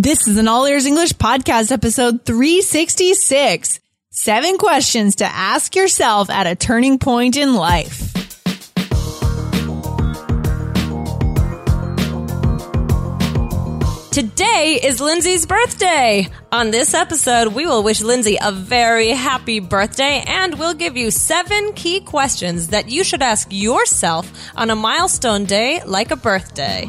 This is an All Ears English podcast episode 366. Seven questions to ask yourself at a turning point in life. Today is Lindsay's birthday. On this episode, we will wish Lindsay a very happy birthday and we'll give you seven key questions that you should ask yourself on a milestone day like a birthday.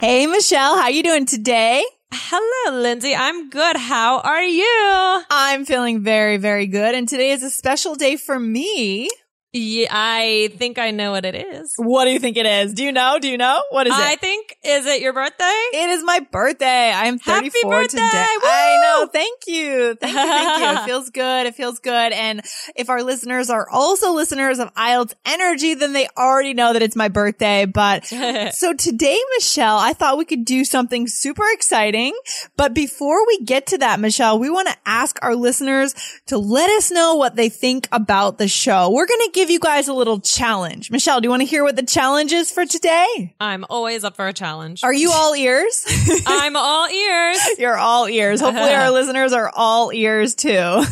Hey, Michelle, how you doing today? Hello, Lindsay. I'm good. How are you? I'm feeling very, very good. And today is a special day for me. Yeah, I think I know what it is. What do you think it is? Do you know? Do you know? What is it? I think, is it your birthday? It is my birthday. I am Happy 34 birthday! today. Woo! I know. Thank you. Thank you. Thank you. It feels good. It feels good. And if our listeners are also listeners of IELTS Energy, then they already know that it's my birthday. But so today, Michelle, I thought we could do something super exciting. But before we get to that, Michelle, we want to ask our listeners to let us know what they think about the show. We're going to give you guys a little challenge. Michelle, do you want to hear what the challenge is for today? I'm always up for a challenge. Are you all ears? I'm all ears. You're all ears. Hopefully our listeners are all ears too.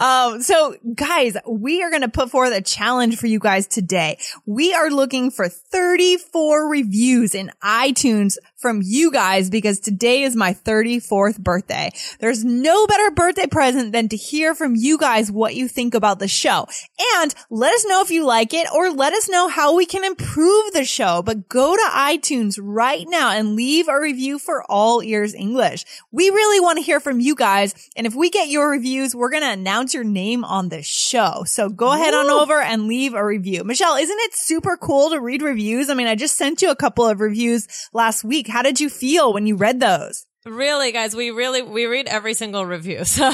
um, so guys, we are going to put forth a challenge for you guys today. We are looking for 34 reviews in iTunes from you guys because today is my 34th birthday. There's no better birthday present than to hear from you guys what you think about the show. And let us know if you like it or let us know how we can improve the show. But go to iTunes right now and leave a review for All Ears English. We really want to hear from you guys. And if we get your reviews, we're going to announce your name on the show. So go ahead on over and leave a review. Michelle, isn't it super cool to read reviews? I mean, I just sent you a couple of reviews last week. How did you feel when you read those? Really, guys, we really we read every single review, so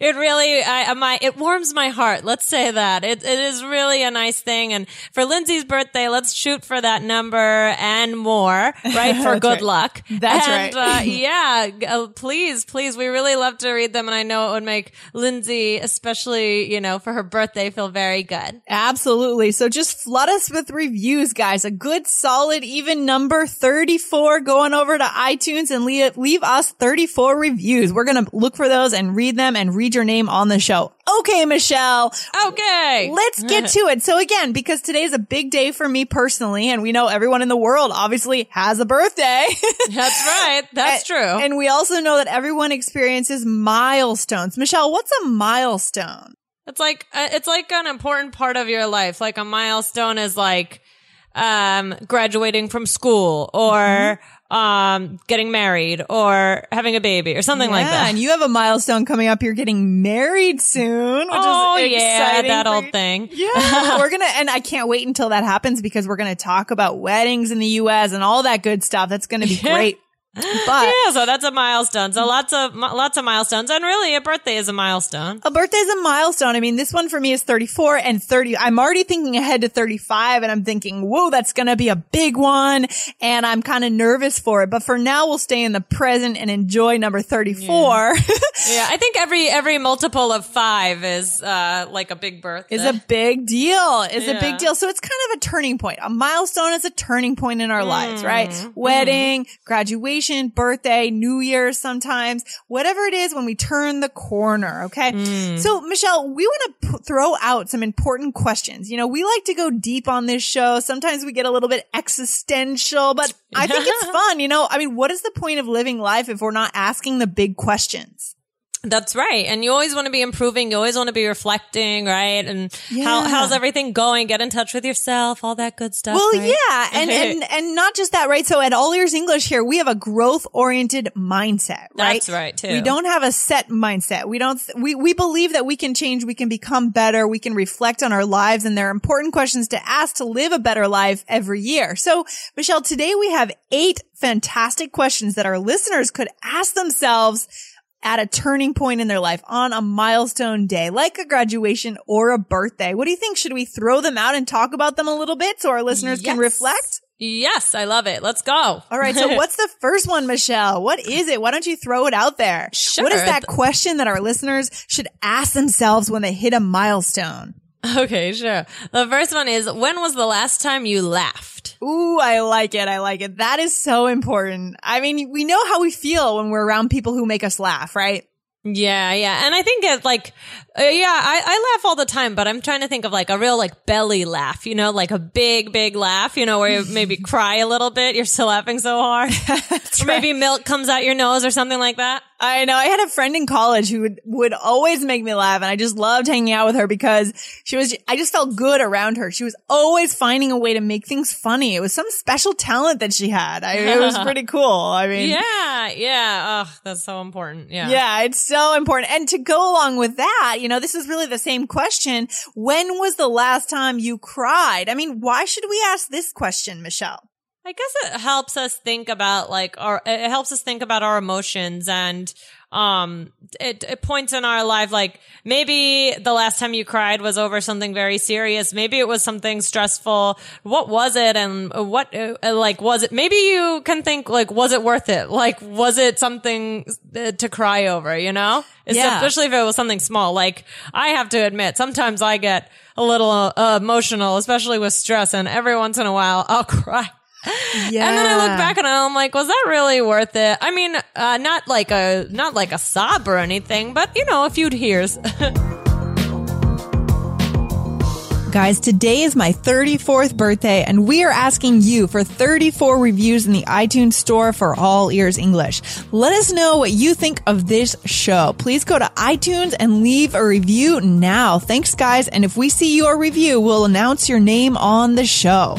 it really I, my it warms my heart. Let's say that it it is really a nice thing. And for Lindsay's birthday, let's shoot for that number and more, right? For good right. luck. That's and, right. Uh, yeah, uh, please, please, we really love to read them, and I know it would make Lindsay, especially you know for her birthday, feel very good. Absolutely. So just flood us with reviews, guys. A good, solid, even number 34 going over to iTunes and leave, leave us 34 reviews. We're going to look for those and read them and read your name on the show. Okay, Michelle. Okay, Let's get to it. So again, because today is a big day for me personally, and we know everyone in the world obviously has a birthday. That's right. That's And- true. And we also know that everyone experiences milestones. Michelle, what's a milestone? It's like uh, it's like an important part of your life. Like a milestone is like um graduating from school or Mm-hmm. Um getting married or having a baby or something like that. And you have a milestone coming up. You're getting married soon, which oh is yeah, that old you. thing. Yeah, we're gonna, and I can't wait until that happens because we're gonna talk about weddings in the U.S. and all that good stuff. That's gonna be great. But Yeah, so that's a milestone. So lots of lots of milestones, and really, a birthday is a milestone. a birthday is a milestone. I mean, this one for me is 34 and 30. I'm already thinking ahead to 35 and I'm thinking, whoa, that's going to be a big one. And I'm kind of nervous for it. But for now, we'll stay in the present and enjoy number 34 Yeah, I think every every multiple of five is uh like a big birthday. is a big deal. Is a big deal. So it's kind of a turning point. A milestone is a turning point in our lives, right? Mm-hmm. Wedding, graduation, birthday, New Year's sometimes, whatever it is when we turn the corner. Okay. Mm. So Michelle, we want to p- throw out some important questions. You know, we like to go deep on this show. Sometimes we get a little bit existential, but I think it's fun. You know, I mean, what is the point of living life if we're not asking the big questions? That's right. And you always want to be improving. You always want to be reflecting, right? And how, how's everything going? Get in touch with yourself, all that good stuff. Well, right? yeah, and, and and not just that, right? So at All Ears English here, we have a growth oriented mindset, right? That's right, too. We don't have a set mindset. We don't. We we believe that we can change, we can become better, we can reflect on our lives, and there are important questions to ask to live a better life every year. So, Michelle, today we have eight fantastic questions that our listeners could ask themselves at a turning point in their life on a milestone day, like a graduation or a birthday. What do you think? Should we throw them out and talk about them a little bit so our listeners can reflect? Yes, I love it. Let's go. All right. So what's the first one, Michelle? What is it? Why don't you throw it out there? Sure. What is that question that our listeners should ask themselves when they hit a milestone? Okay, sure. The first one is when was the last time you laughed? Ooh, I like it. I like it. That is so important. I mean, we know how we feel when we're around people who make us laugh, right? Yeah, yeah. And I think it like, uh, yeah, I, I laugh all the time, but I'm trying to think of like a real like belly laugh, you know, like a big, big laugh, you know, where you maybe cry a little bit. You're still laughing so hard. or maybe milk comes out your nose or something like that. I know. I had a friend in college who would, would always make me laugh and I just loved hanging out with her because she was, I just felt good around her. She was always finding a way to make things funny. It was some special talent that she had. I, it was pretty cool. I mean, Yeah, yeah. Oh, that's so important. Yeah. Yeah, it's so important. And to go along with that, you know, this is really the same question. When was the last time you cried? I mean, why should we ask this question, Michelle? I guess it helps us think about like our, it helps us think about our emotions and, um, it, it points in our life, like maybe the last time you cried was over something very serious. Maybe it was something stressful. What was it? And what, uh, like, was it, maybe you can think like, was it worth it? Like, was it something uh, to cry over, you know? Yeah. Especially if it was something small. Like, I have to admit, sometimes I get a little uh, emotional, especially with stress and every once in a while I'll cry. Yeah. And then I look back and I'm like, was that really worth it? I mean, uh, not like a, not like a sob or anything, but you know, a few tears. Guys, today is my 34th birthday and we are asking you for 34 reviews in the iTunes store for All Ears English. Let us know what you think of this show. Please go to iTunes and leave a review now. Thanks guys. And if we see your review, we'll announce your name on the show.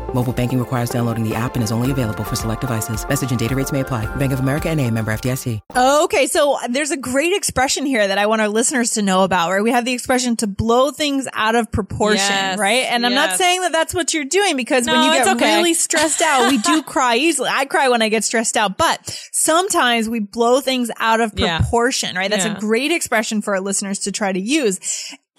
Mobile banking requires downloading the app and is only available for select devices. Message and data rates may apply. Bank of America and a member FDIC. Okay, so there's a great expression here that I want our listeners to know about, right? We have the expression to blow things out of proportion, Yes, right? And I'm not saying that that's what you're doing because when you get okay. really stressed out, we do cry easily. I cry when I get stressed out, but sometimes we blow things out of Yeah. proportion, right? That's Yeah. a great expression for our listeners to try to use.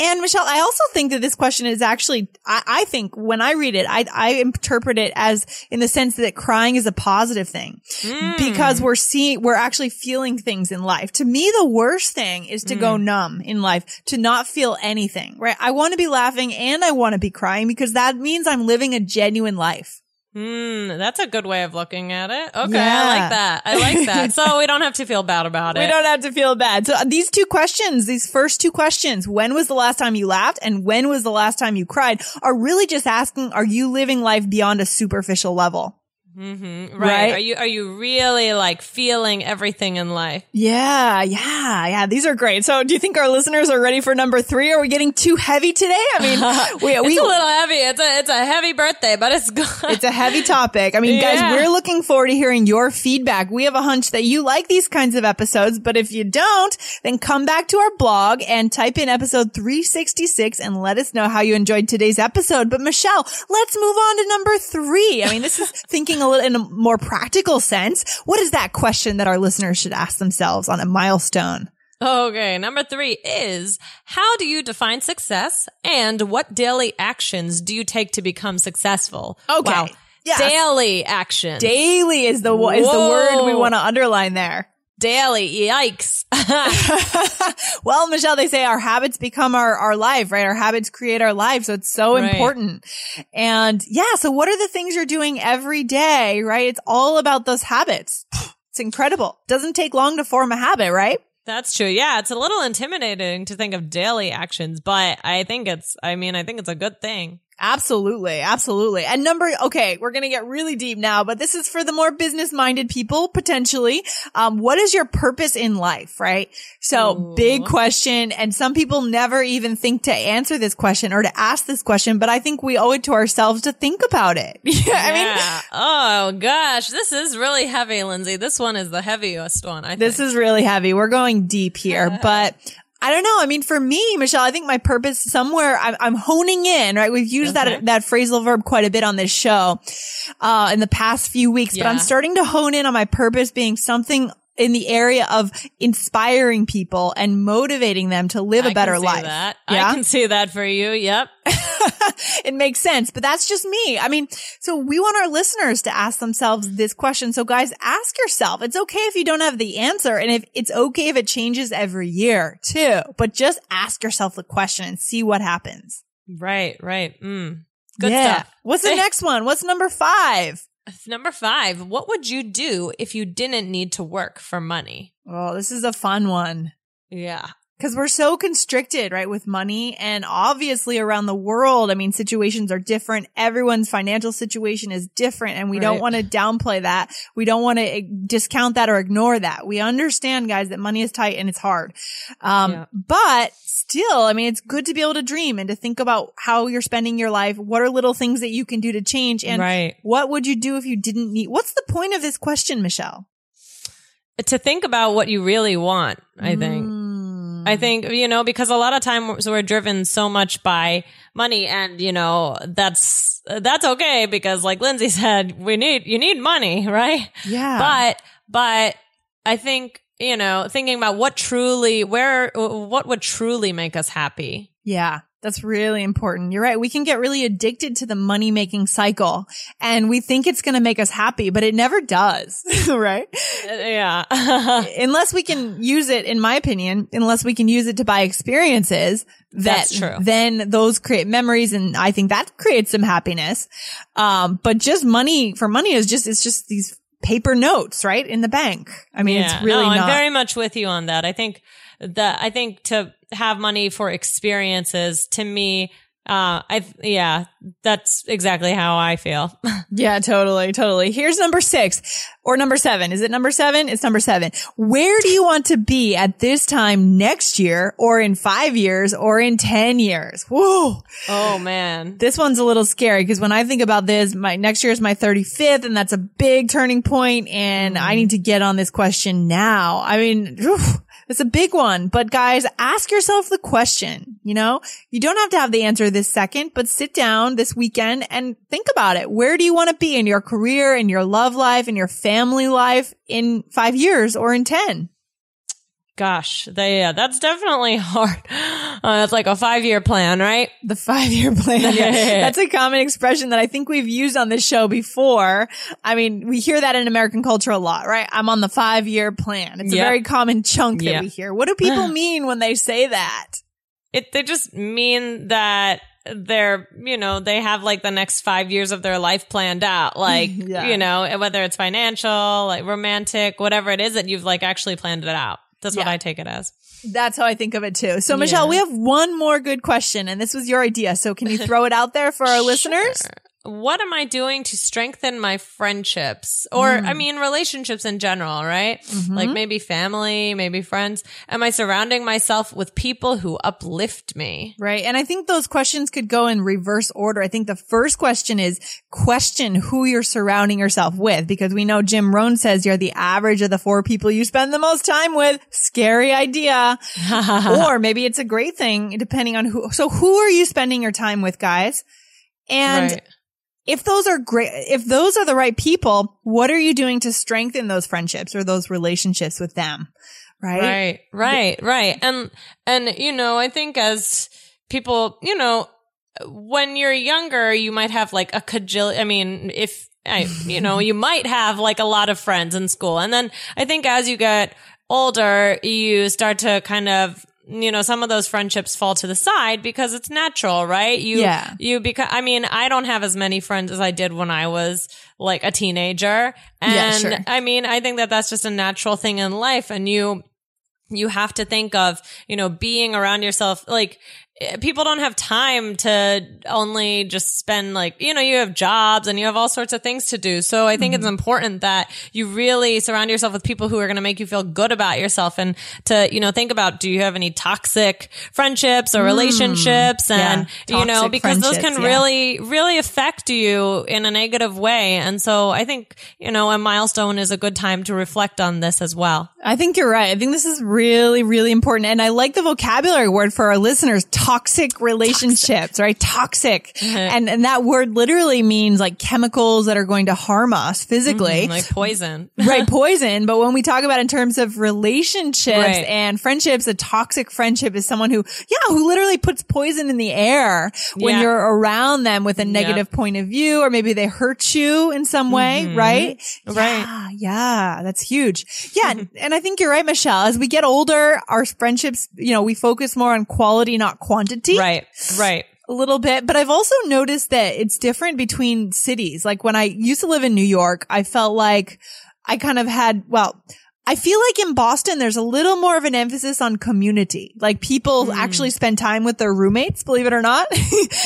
And Michelle, I also think that this question is actually, I, I think when I read it, I, I interpret it as in the sense that crying is a positive thing hmm. because we're seeing, we're actually feeling things in life. To me, the worst thing is to go hmm. numb in life, to not feel anything, right? I want to be laughing and I want to be crying because that means I'm living a genuine life. Hmm, that's a good way of looking at it. Okay, Yeah. I like that. I like that. so we don't have to feel bad about it. We don't have to feel bad. So uh, these two questions, these first two questions, when was the last time you laughed and when was the last time you cried are really just asking, are you living life beyond a superficial level? Mm-hmm. right. right? Are you are you really like feeling everything in life? Yeah, yeah, yeah. These are great. So do you think our listeners are ready for number three? Are we getting too heavy today? I mean, we, we, It's a little heavy. It's a it's a heavy birthday, but it's good. It's a heavy topic. I mean, guys, we're looking forward to hearing your feedback. We have a hunch that you like these kinds of episodes, but if you don't, then come back to our blog and type in episode 366 and let us know how you enjoyed today's episode. But Michelle, let's move on to number three. I mean, this is thinking a little in a more practical sense. What is that question that our listeners should ask themselves on a milestone? Okay, number three is how do you define success and what daily actions do you take to become successful? Okay. Wow. Yes. Daily action. Daily is the, is the word we want to underline there. Daily. Yikes. well, Michelle, they say our habits become our, our life, right? Our habits create our life. So it's so Right. important. And yeah. So what are the things you're doing every day, right? It's all about those habits. It's incredible. Doesn't take long to form a habit, right? That's true. Yeah, it's a little intimidating to think of daily actions, but I think it's, I mean, I think it's a good thing. Absolutely. Absolutely. And number, okay, we're going to get really deep now, but this is for the more business minded people, potentially. Um, what is your purpose in life? Right. So Ooh. big question. And some people never even think to answer this question or to ask this question, but I think we owe it to ourselves to think about it. yeah. I mean, oh gosh, this is really heavy, Lindsay. This one is the heaviest one. I This think. is really heavy. We're going deep here, but I don't know. I mean, for me, Michelle, I think my purpose somewhere I'm, I'm honing in, right? We've used Okay. that, that phrasal verb quite a bit on this show, uh, in the past few weeks, but I'm starting to hone in on my purpose being something in the area of inspiring people and motivating them to live I a can better see life. That. Yeah. I can see that for you. Yep. it makes sense, but that's just me. I mean, so we want our listeners to ask themselves this question. So guys, ask yourself. It's okay if you don't have the answer and if it's okay if it changes every year too, but just ask yourself the question and see what happens. Right. Right. Mm. Good yeah. stuff. What's the next one? What's number five? Number five. What would you do if you didn't need to work for money? Oh, this is a fun one. Yeah. Cause we're so constricted, right, with money and obviously around the world. I mean, situations are different. Everyone's financial situation is different and we don't want to downplay that. We don't want to discount that or ignore that. We understand, guys, that money is tight and it's hard. Um, Yeah. but still, I mean, it's good to be able to dream and to think about how you're spending your life. What are little things that you can do to change? And right. what would you do if you didn't need, what's the point of this question, Michelle? To think about what you really want, I think. Mm. I think, you know, because a lot of times we're driven so much by money and, you know, that's, that's okay because like Lindsay said, we need, you need money, right? yeah. But, but I think, you know, thinking about what truly, where, what would truly make us happy. Yeah, that's really important. You're right. We can get really addicted to the money making cycle and we think it's going to make us happy, but it never does, right? Yeah. unless we can use it, in my opinion, unless we can use it to buy experiences that That's true. then those create memories. And I think that creates some happiness. Um, but just money for money is just, it's just these paper notes, right? In the bank. I mean, Yeah. it's really no, not. I'm very much with you on that. I think that, I think to have money for experiences to me, uh, I, yeah, that's exactly how I feel. Yeah, totally, totally. Here's number six or number seven. Is it number seven? It's number seven. Where do you want to be at this time next year or in five years or in 10 years? Whoa. oh man. This one's a little scary because when I think about this, my next year is my 35th and that's a big turning point and I mm-hmm. need to get on this question now. I mean, it's a big one, but guys, ask yourself the question, you know, you don't have to have the answer this second, but sit down this weekend and think about it. Where do you want to be in your career, in your love life, in your family life in five years or in 10? Gosh, they, yeah, that's definitely hard. Uh, that's like a five year plan, right? The five year plan. Yeah. That's a common expression that I think we've used on this show before. I mean, we hear that in American culture a lot, right? I'm on the five year plan. It's a very common chunk that Yeah. we hear. What do people mean when they say that? It, they just mean that they're, you know, they have like the next five years of their life planned out. Like, Yeah. you know, whether it's financial, like romantic, whatever it is that you've like actually planned it out. That's what I take it as. That's how I think of it too. So Michelle, Yeah. we have one more good question and this was your idea. So can you throw it out there for our listeners? What am I doing to strengthen my friendships or, Mm. I mean, relationships in general, right? Mm-hmm. Like maybe family, maybe friends. Am I surrounding myself with people who uplift me? Right. And I think those questions could go in reverse order. I think the first question is question who you're surrounding yourself with because we know Jim Rohn says you're the average of the four people you spend the most time with. Scary idea. or maybe it's a great thing depending on who. So who are you spending your time with, guys? And Right. If those are great, if those are the right people, what are you doing to strengthen those friendships or those relationships with them? Right. Right, right, right. And, and, you know, I think as people, you know, when you're younger, you might have like a cajillion, I mean, if, I, you know, you might have like a lot of friends in school. And then I think as you get older, you start to kind of you know, some of those friendships fall to the side because it's natural, right? You, Yeah. you become, I mean, I don't have as many friends as I did when I was like a teenager. And Yeah, sure. I mean, I think that that's just a natural thing in life. And you, you have to think of, you know, being around yourself. Like Eh, people don't have time to only just spend like, you know, you have jobs and you have all sorts of things to do. So I think it's mm-hmm. important that you really surround yourself with people who are going to make you feel good about yourself and to, you know, think about, do you have any toxic friendships or mm. relationships? And, Yeah, you know, because those can yeah. really, really affect you in a negative way. And so I think, you know, a milestone is a good time to reflect on this as well. I think you're right. I think this is really, really important. And I like the vocabulary word for our listeners, toxic relationships, right? Toxic. And, and that word literally means like chemicals that are going to harm us physically. Like poison. right, poison. But when we talk about in terms of relationships Right. and friendships, a toxic friendship is someone who, yeah, who literally puts poison in the air when Yeah. you're around them with a negative point of view, or maybe they hurt you in some way, right? Mm-hmm. Right. Yeah, yeah, that's huge. Yeah. and I think you're right, Michelle. As we get older, our friendships, you know, we focus more on quality, not quantity Right. Right. a little bit, but I've also noticed that it's different between cities. Like when I used to live in New York, I felt like I kind of had, well, I feel like in Boston, there's a little more of an emphasis on community. Like people Hmm. actually spend time with their roommates, believe it or not.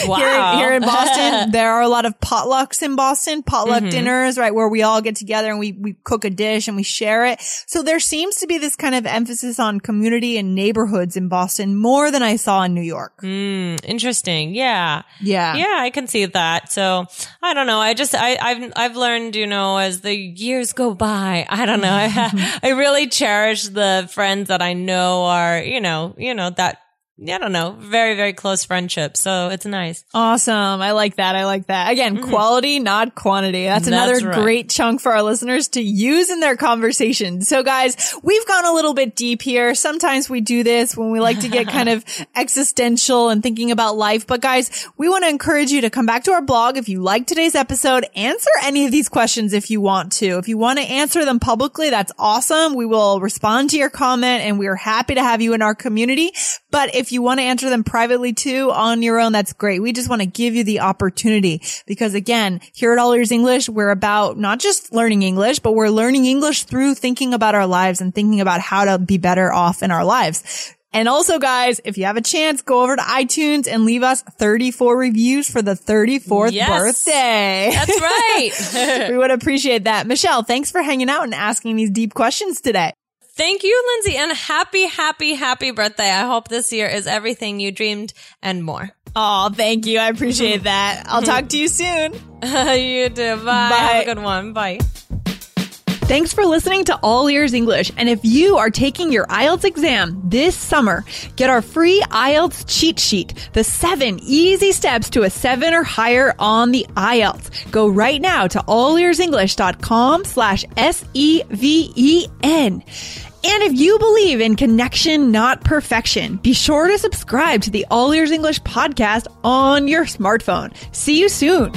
Wow. here, here in Boston, there are a lot of potlucks in Boston, potluck Mm-hmm. dinners, right? Where we all get together and we, we cook a dish and we share it. So there seems to be this kind of emphasis on community and neighborhoods in Boston more than I saw in New York. Interesting. Yeah. Yeah. Yeah, I can see that. So I don't know. I just I, I've I've learned, you know, as the years go by. I don't know. I I really cherish the friends that I know are, you know, you know that. I don't know, very very close friendship. So it's nice. Awesome. I like that. I like that. Again, quality, not quantity. That's, Mm-hmm. That's another right. great chunk for our listeners to use in their conversation. So guys, we've gone a little bit deep here. Sometimes we do this when we like to get kind of existential and thinking about life. But guys, we want to encourage you to come back to our blog if you like today's episode, answer any of these questions if you want to. If you want to answer them publicly, that's awesome. We will respond to your comment and we are happy to have you in our community. But if you want to answer them privately too on your own, that's great. We just want to give you the opportunity because again, here at All Ears English, we're about not just learning English, but we're learning English through thinking about our lives and thinking about how to be better off in our lives. And also guys, if you have a chance, go over to iTunes and leave us 34 reviews for the 34th Yes. birthday. That's right. we would appreciate that. Michelle, thanks for hanging out and asking these deep questions today. Thank you, Lindsay, and happy, happy, happy birthday. I hope this year is everything you dreamed and more. Oh, thank you. I appreciate that. I'll talk to you soon. you too. Bye. Bye. Have a good one. Bye. Thanks for listening to All Ears English. And if you are taking your IELTS exam this summer, get our free IELTS cheat sheet, the seven easy steps to a seven or higher on the IELTS. Go right now to allearsenglish.com slash S-E-V-E-N. And if you believe in connection, not perfection, be sure to subscribe to the All Ears English podcast on your smartphone. See you soon.